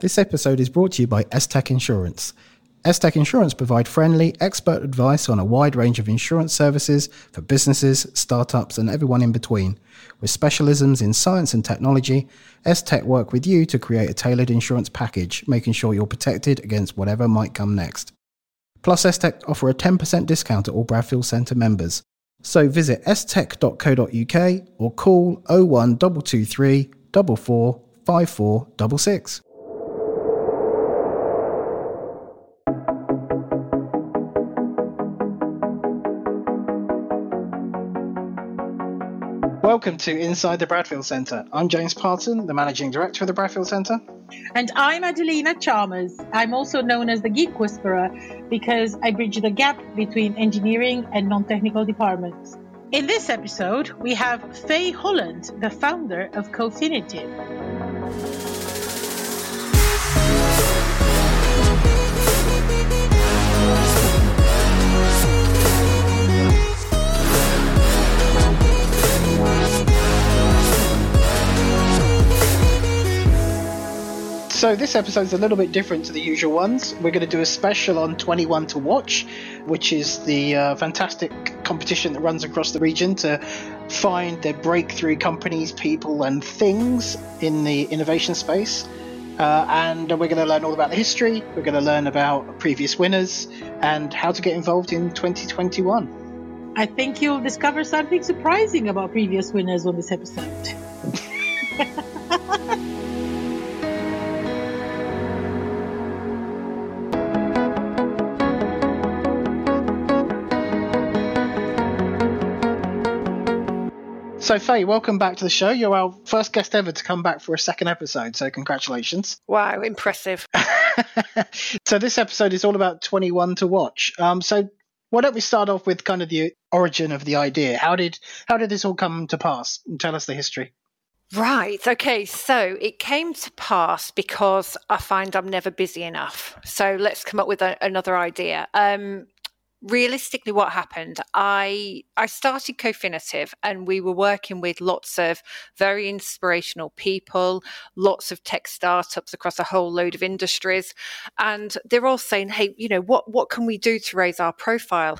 This episode is brought to you by S-Tech Insurance. S-Tech Insurance provide friendly, expert advice on a wide range of insurance services for businesses, startups, and everyone in between. With specialisms in science and technology, S-Tech work with you to create a tailored insurance package, making sure you're protected against whatever might come next. Plus, S-Tech offer a 10% discount to all Bradfield Centre members. So visit stech.co.uk or call 01223 44 Welcome to Inside the Bradfield Centre. I'm James Parton, the Managing Director of the Bradfield Centre. And I'm Adelina Chalmers. I'm also known as the Geek Whisperer because I bridge the gap between engineering and non technical departments. In this episode, we have Faye Holland, the founder of Cofinitive. So this episode is a little bit different to the usual ones. We're going to do a special on 21 to Watch, which is the uh, fantastic competition that runs across the region to find the breakthrough companies, people, and things in the innovation space. Uh, and we're going to learn all about the history. We're going to learn about previous winners and how to get involved in 2021. I think you'll discover something surprising about previous winners on this episode. So, Faye, welcome back to the show. You're our first guest ever to come back for a second episode, so congratulations. Wow, impressive. so, this episode is all about 21 to watch. Um, so, why don't we start off with kind of the origin of the idea? How did how did this all come to pass? And tell us the history. Right. Okay. So it came to pass because I find I'm never busy enough. So let's come up with a, another idea. Um, realistically what happened i i started cofinitive and we were working with lots of very inspirational people lots of tech startups across a whole load of industries and they're all saying hey you know what what can we do to raise our profile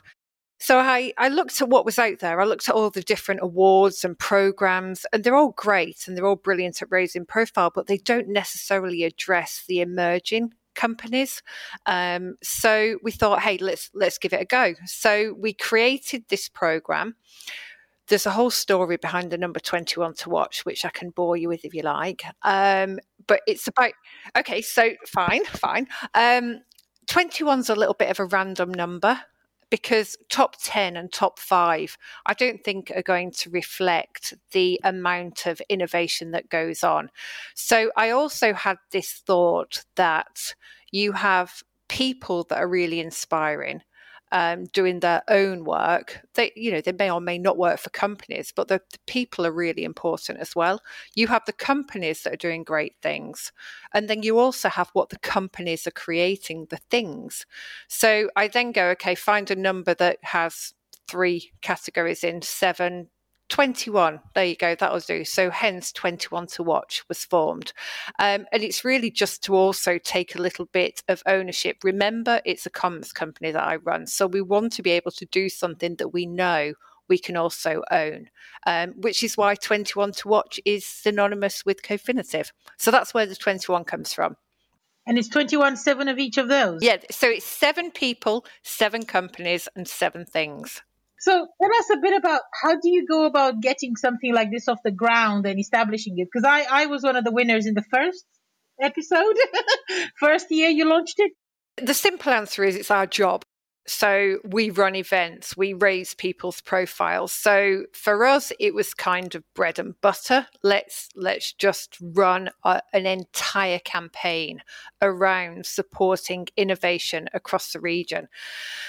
so I, I looked at what was out there. I looked at all the different awards and programs, and they're all great and they're all brilliant at raising profile, but they don't necessarily address the emerging companies. Um, so we thought, hey, let's let's give it a go. So we created this program. There's a whole story behind the number 21 to watch, which I can bore you with if you like. Um, but it's about okay, so fine, fine. Um, 21's a little bit of a random number because top 10 and top 5 I don't think are going to reflect the amount of innovation that goes on. So I also had this thought that you have people that are really inspiring um, doing their own work. They, you know, they may or may not work for companies, but the, the, people are really important as well. You have the companies that are doing great things, and then you also have what the companies are creating, the things. So I then go, okay, find a number that has three categories in seven, 21 there you go that'll do. So hence 21 to watch was formed. Um, and it's really just to also take a little bit of ownership. Remember it's a comms company that i run so we want to be able to do something that we know we can also own um, which is why 21 to watch is synonymous with cofinitive. So that's where the 21 comes from. And it's 21 seven of each of those? Yeah so it's seven people seven companies and seven things so tell us a bit about how do you go about getting something like this off the ground and establishing it? Because I, I was one of the winners in the first episode, first year you launched it. The simple answer is it's our job. So we run events, we raise people's profiles. So for us, it was kind of bread and butter. Let's let's just run a, an entire campaign around supporting innovation across the region.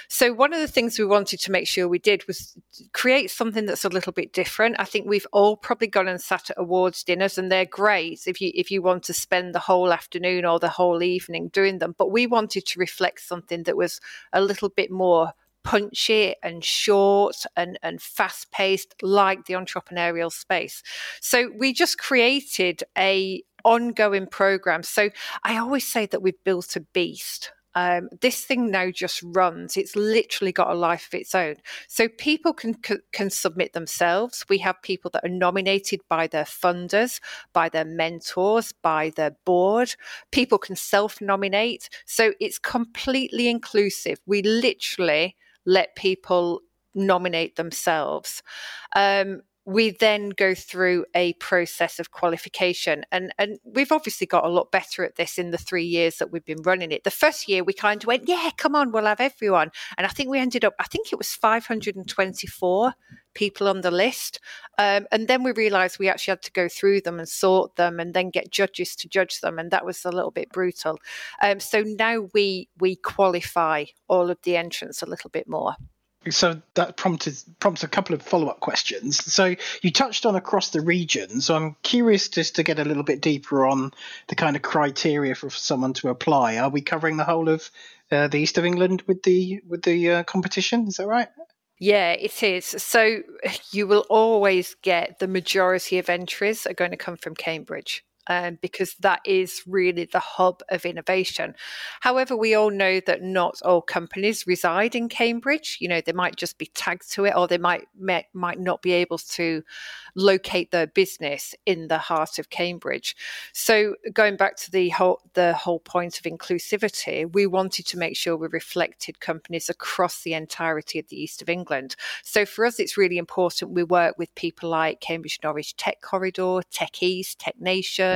So one of the things we wanted to make sure we did was create something that's a little bit different. I think we've all probably gone and sat at awards dinners, and they're great if you if you want to spend the whole afternoon or the whole evening doing them. But we wanted to reflect something that was a little bit bit more punchy and short and, and fast paced, like the entrepreneurial space. So we just created a ongoing program. So I always say that we've built a beast. Um, this thing now just runs. It's literally got a life of its own. So people can can submit themselves. We have people that are nominated by their funders, by their mentors, by their board. People can self-nominate. So it's completely inclusive. We literally let people nominate themselves. Um, we then go through a process of qualification and and we've obviously got a lot better at this in the 3 years that we've been running it. The first year we kind of went yeah come on we'll have everyone. And i think we ended up i think it was 524 people on the list um, and then we realized we actually had to go through them and sort them and then get judges to judge them and that was a little bit brutal. Um, so now we we qualify all of the entrants a little bit more so that prompted prompts a couple of follow up questions. So you touched on across the region. So I'm curious just to get a little bit deeper on the kind of criteria for someone to apply. Are we covering the whole of uh, the east of England with the with the uh, competition? Is that right? Yeah, it is. So you will always get the majority of entries are going to come from Cambridge um, because that is really the hub of innovation. However, we all know that not all companies reside in Cambridge. You know, they might just be tagged to it, or they might might, might not be able to locate their business in the heart of Cambridge. So, going back to the whole the whole point of inclusivity, we wanted to make sure we reflected companies across the entirety of the east of England. So, for us, it's really important we work with people like Cambridge Norwich Tech Corridor, Tech East, Tech Nation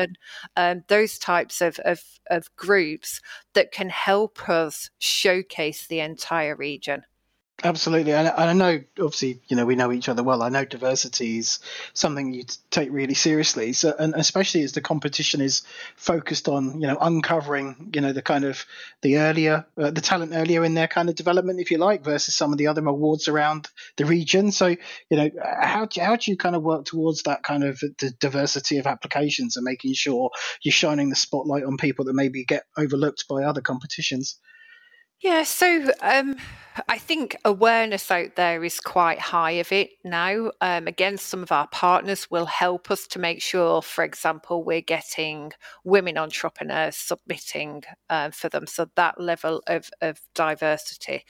um, those types of, of, of groups that can help us showcase the entire region. Absolutely, and I know obviously you know we know each other well. I know diversity is something you take really seriously. So, and especially as the competition is focused on you know uncovering you know the kind of the earlier uh, the talent earlier in their kind of development, if you like, versus some of the other awards around the region. So you know how do, how do you kind of work towards that kind of the diversity of applications and making sure you're shining the spotlight on people that maybe get overlooked by other competitions? Yeah, so um, I think awareness out there is quite high of it now. Um, again, some of our partners will help us to make sure, for example, we're getting women entrepreneurs submitting uh, for them. So that level of, of diversity.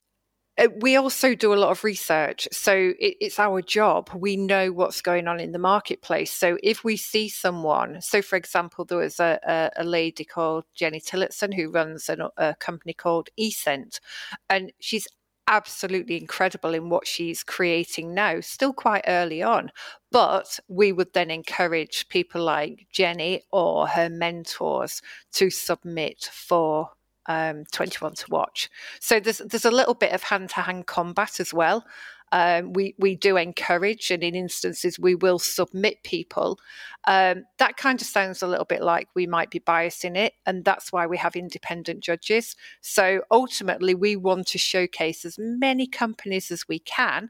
Uh, we also do a lot of research. So it, it's our job. We know what's going on in the marketplace. So if we see someone, so for example, there was a, a, a lady called Jenny Tillotson who runs an, a company called eScent, and she's absolutely incredible in what she's creating now, still quite early on. But we would then encourage people like Jenny or her mentors to submit for um, 21 to watch. So there's there's a little bit of hand to hand combat as well. Um, we we do encourage, and in instances we will submit people. Um, that kind of sounds a little bit like we might be biasing it, and that's why we have independent judges. So ultimately, we want to showcase as many companies as we can,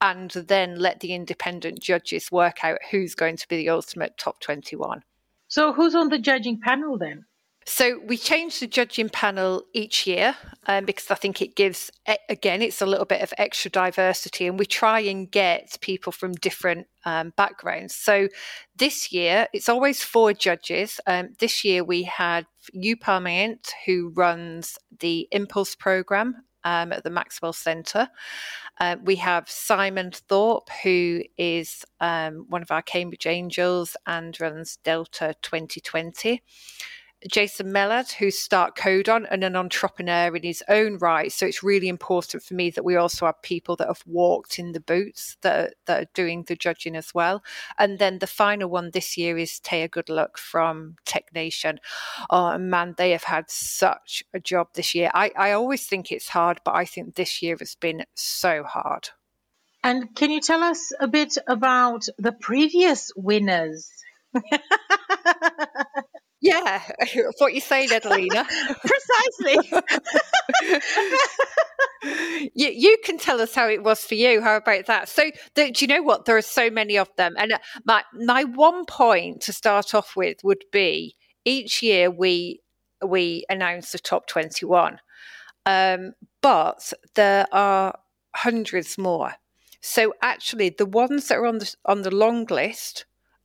and then let the independent judges work out who's going to be the ultimate top twenty-one. So, who's on the judging panel then? So we change the judging panel each year um, because I think it gives, again, it's a little bit of extra diversity, and we try and get people from different um, backgrounds. So this year, it's always four judges. Um, this year, we had Parmient, who runs the Impulse program um, at the Maxwell Centre. Uh, we have Simon Thorpe, who is um, one of our Cambridge Angels and runs Delta 2020. Jason Mellad, who's Start Codon and an entrepreneur in his own right. So it's really important for me that we also have people that have walked in the boots that are, that are doing the judging as well. And then the final one this year is Taya Goodluck from Tech Nation. Oh man, they have had such a job this year. I, I always think it's hard, but I think this year has been so hard. And can you tell us a bit about the previous winners? Yeah, what you saying, Adelina. Precisely. you, you can tell us how it was for you. How about that? So, the, do you know what? There are so many of them, and uh, my my one point to start off with would be each year we we announce the top twenty one, um, but there are hundreds more. So actually, the ones that are on the on the long list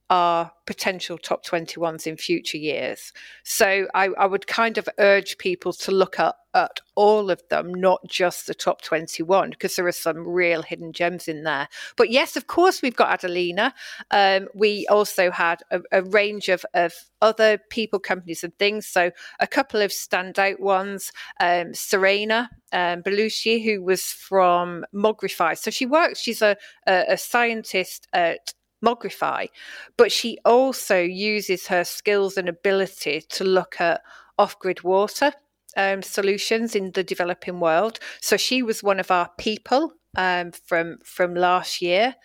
are potential top 21s in future years. So I, I would kind of urge people to look at, at all of them, not just the top 21, because there are some real hidden gems in there. But yes, of course, we've got Adelina. Um, we also had a, a range of, of other people, companies, and things. So a couple of standout ones um, Serena um, Belushi, who was from Mogrify. So she works, she's a, a, a scientist at Mogrify, but she also uses her skills and ability to look at off grid water um, solutions in the developing world. So she was one of our people um, from from last year.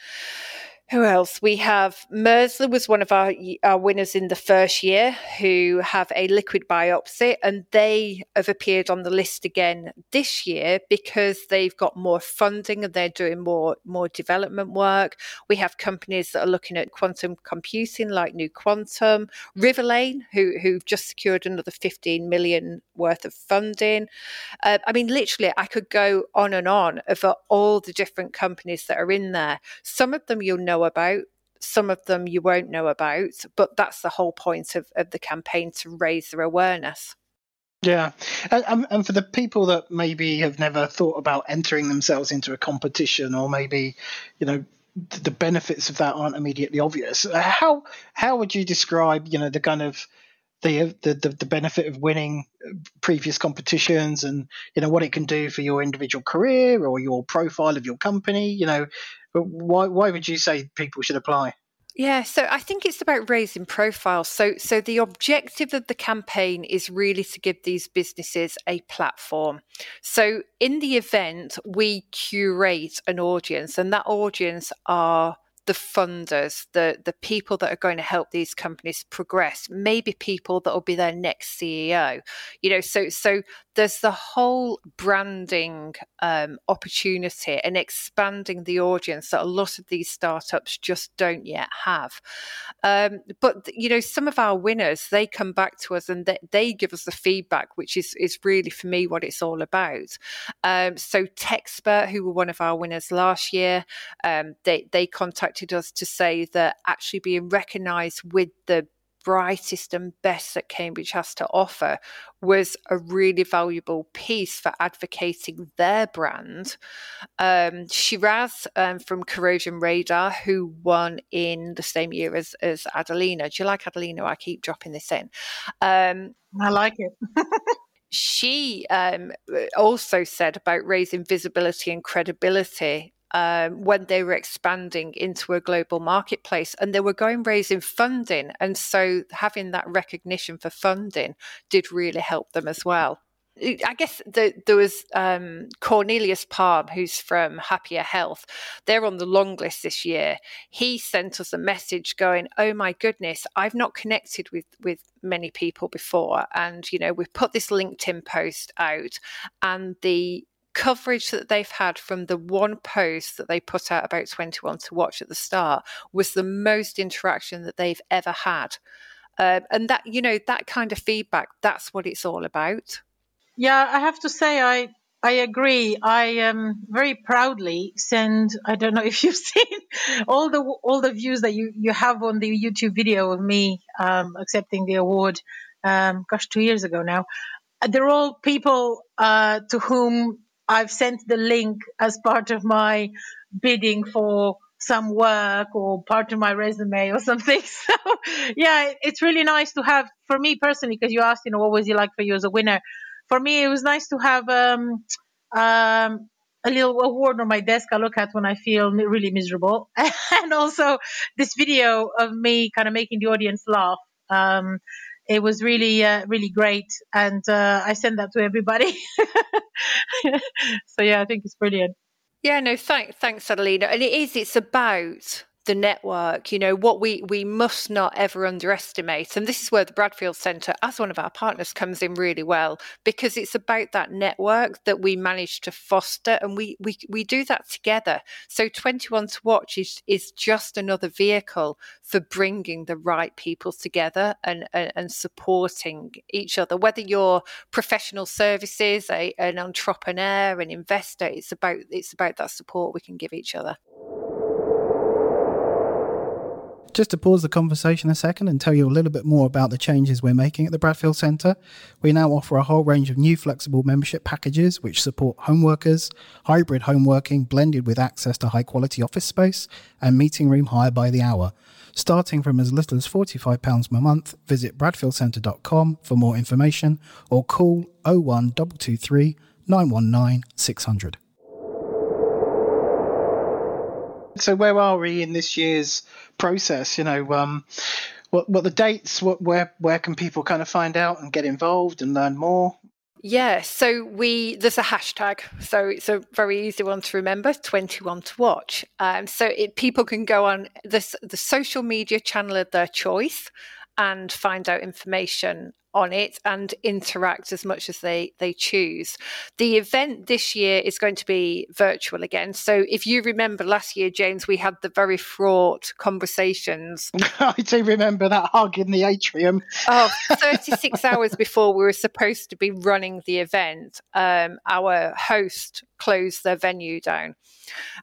Who else? We have Mursla was one of our, our winners in the first year who have a liquid biopsy, and they have appeared on the list again this year because they've got more funding and they're doing more more development work. We have companies that are looking at quantum computing, like Nu Quantum, Riverlane, who who've just secured another 15 million worth of funding. Uh, I mean, literally, I could go on and on about all the different companies that are in there. Some of them you'll know know about. Some of them you won't know about, but that's the whole point of, of the campaign to raise their awareness. Yeah, and, and for the people that maybe have never thought about entering themselves into a competition, or maybe, you know, the benefits of that aren't immediately obvious. Uh, how how would you describe, you know, the kind of the, the the benefit of winning uh, previous competitions and you know what it can do for your individual career or your profile of your company you know why why would you say people should apply yeah, so I think it's about raising profiles. So so the objective of the campaign is really to give these businesses a platform. So in the event we curate an audience and that audience are the funders, the the people that are going to help these companies progress, maybe people that will be their next CEO. You know, so so there's the whole branding um, opportunity and expanding the audience that a lot of these startups just don't yet have. Um, but you know, some of our winners they come back to us and they, they, give us the feedback, which is is really for me what it's all about. Um, so Techspert, who were one of our winners last year, um, they they contacted us to say that actually being recognised with the brightest and best that Cambridge has to offer was a really valuable piece for advocating their brand. Um, Shiraz um, from Corrosion Radar, who won in the same year as, as Adelina. Do you like Adelina? I keep dropping this in. Um, I like it. she um, also said about raising visibility and credibility um, when they were expanding into a global marketplace and they were going raising funding. And so having that recognition for funding did really help them as well. I guess the, there was um, Cornelius Palm, who's from Happier Health. They're on the long list this year. He sent us a message going, "Oh my goodness, I've not connected with with many people before, and you know we've put this LinkedIn post out, and the coverage that they've had from the one post that they put out about 21 to watch at the start was the most interaction that they've ever had. Um, and that, you know, that kind of feedback, that's what it's all about. Yeah, I have to say, I I agree. I um, very proudly send. I don't know if you've seen all the all the views that you you have on the YouTube video of me um, accepting the award. Um, gosh, two years ago now. They're all people uh, to whom I've sent the link as part of my bidding for some work or part of my resume or something. So yeah, it's really nice to have for me personally, because you asked, you know, what was it like for you as a winner? For me, it was nice to have um, um, a little award on my desk I look at when I feel really miserable, and also this video of me kind of making the audience laugh. Um, it was really uh, really great. And uh, i send that to everybody. So yeah i think it's brilliant. Yeah no thanks thanks adelina. And it is it's about the network you know what we we must not ever underestimate. And this is where the bradfield centre as one of our partners comes in really well because it's about that network that we manage to foster and we we, we do that together. So 21 to watch is is just another vehicle for bringing the right people together and and, and supporting each other. Whether you're professional services a, an entrepreneur an investor it's about it's about that support we can give each other Just to pause the conversation a second and tell you a little bit more about the changes we're making at the Bradfield Centre, we now offer a whole range of new flexible membership packages which support home workers, hybrid home working blended with access to high quality office space, and meeting room hire by the hour. Starting from as little as £45 per month, visit bradfieldcentre.com for more information or call 01223 919 600. So where are we in this year's process? You know, um, what what the dates? What where where can people kind of find out and get involved and learn more? Yeah, so we there's a hashtag, so it's a very easy one to remember. Twenty one to watch. Um, so it, people can go on this the social media channel of their choice and find out information on it and interact as much as they they choose. The event this year is going to be virtual again. So if you remember last year, James, we had the very fraught conversations. I do remember that hug in the atrium. oh, 36 hours before we were supposed to be running the event, um, our host closed their venue down.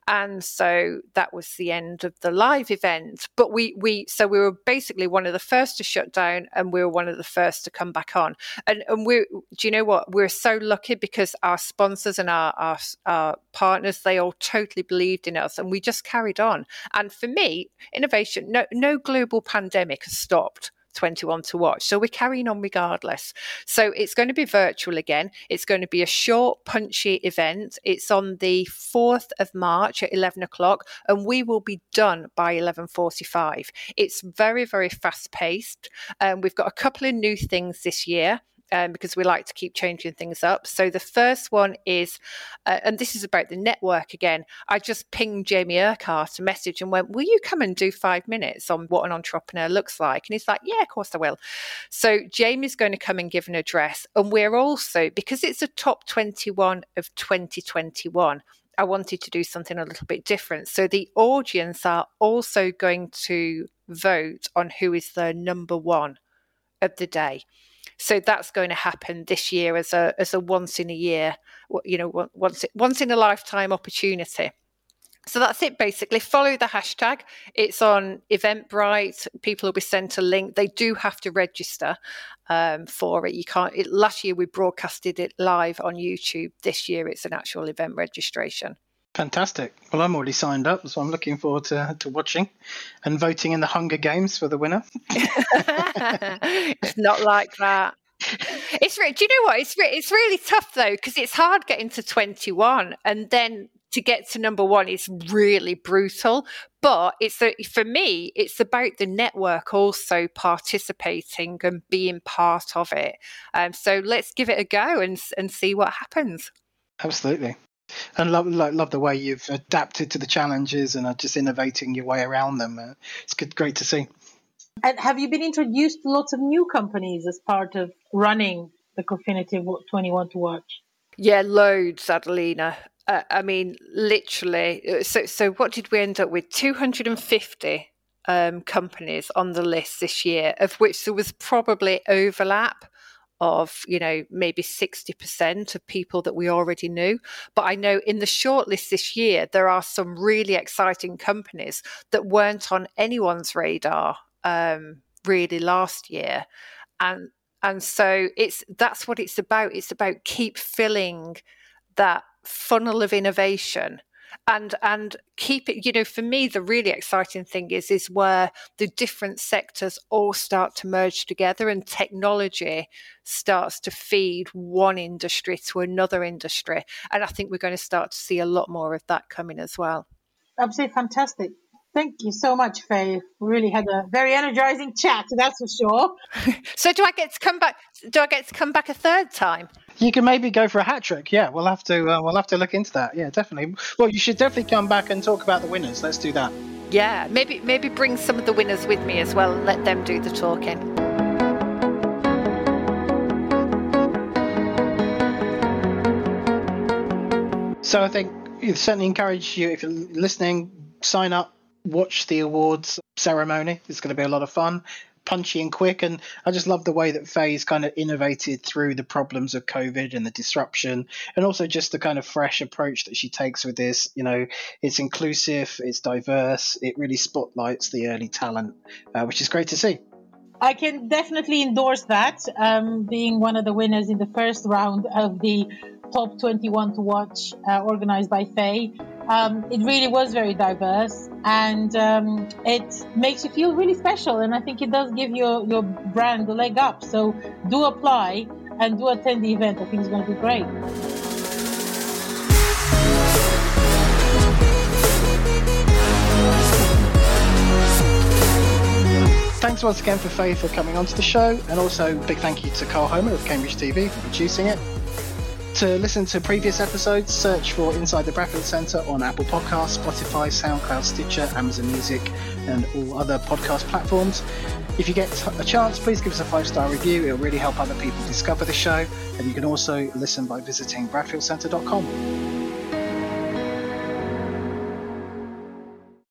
And so that was the end of the live event. But we we so we were basically one of the first to shut down and we were one of the first to come back on. And and we do you know what? We're so lucky because our sponsors and our, our our partners, they all totally believed in us and we just carried on. And for me, innovation, no no global pandemic has stopped 21 to watch. So we're carrying on regardless. So it's going to be virtual again. It's going to be a short, punchy event. It's on the 4th of March at 11 o'clock, and we will be done by 11.45. It's very, very fast paced. Um, we've got a couple of new things this year um, because we like to keep changing things up. So the first one is, uh, and this is about the network again. I just pinged Jamie Urquhart a message and went, "Will you come and do five minutes on what an entrepreneur looks like?" And he's like, "Yeah, of course I will." So Jamie's going to come and give an address, and we're also because it's a top twenty-one of 2021. I wanted to do something a little bit different. So the audience are also going to vote on who is the number one of the day. So that's going to happen this year as a as a once in a year, you know, once once in a lifetime opportunity. So that's it basically. Follow the hashtag. It's on Eventbrite. People will be sent a link. They do have to register um, for it. You can't. It, last year we broadcasted it live on YouTube. This year it's an actual event registration. Fantastic. Well, I'm already signed up, so I'm looking forward to, to watching and voting in the Hunger Games for the winner. it's not like that. It's do you know what? It's it's really tough though because it's hard getting to 21 and then to get to number one is really brutal. But it's a, for me, it's about the network also participating and being part of it. Um, so let's give it a go and and see what happens. Absolutely and love, love, love the way you've adapted to the challenges and are just innovating your way around them. Uh, it's good, great to see. And have you been introduced to lots of new companies as part of running the Cofinitive 21 to Watch? Yeah, loads, Adelina. Uh, I mean, literally. Uh, so, so what did we end up with? 250 um, companies on the list this year, of which there was probably overlap of you know maybe 60% of people that we already knew. But i know in the shortlist this year there are some really exciting companies that weren't on anyone's radar um, really last year. And and so it's that's what it's about. It's about keep filling that funnel of innovation and and keep it you know for me the really exciting thing is is where the different sectors all start to merge together and technology starts to feed one industry to another industry. And i think we're going to start to see a lot more of that coming as well. Absolutely fantastic Thank you so much, Faye. We really had a very energizing chat, that's for sure. so, do I get to come back? Do I get to come back a third time? You can maybe go for a hat trick. Yeah, we'll have to. Uh, we'll have to look into that. Yeah, definitely. Well, you should definitely come back and talk about the winners. Let's do that. Yeah, maybe maybe bring some of the winners with me as well and let them do the talking. So I think we certainly encourage you if you're listening, sign up watch the awards ceremony. It's going to be a lot of fun. punchy and quick. And I just love the way that Faye's kind of innovated through the problems of COVID and the disruption, and also just the kind of fresh approach that she takes with this. You know, it's inclusive, it's diverse, it really spotlights the early talent, uh, which is great to see. I can definitely endorse that. Um, being one of the winners in the first round of the top 21 to watch uh, organized by Faye. Um, it really was very diverse and um, it makes you feel really special. And I think it does give your, your brand a leg up. So do apply and do attend the event. I think it's going to be great. Thanks once again for Faye for coming onto the show, and also big thank you to Carl Homer of Cambridge TV for producing it. To listen to previous episodes, search for Inside the Bradfield Centre on Apple Podcasts, Spotify, SoundCloud, Stitcher, Amazon Music, and all other podcast platforms. If you get a chance, please give us a five star review. It'll really help other people discover the show. And you can also listen by visiting bradfieldcentre.com.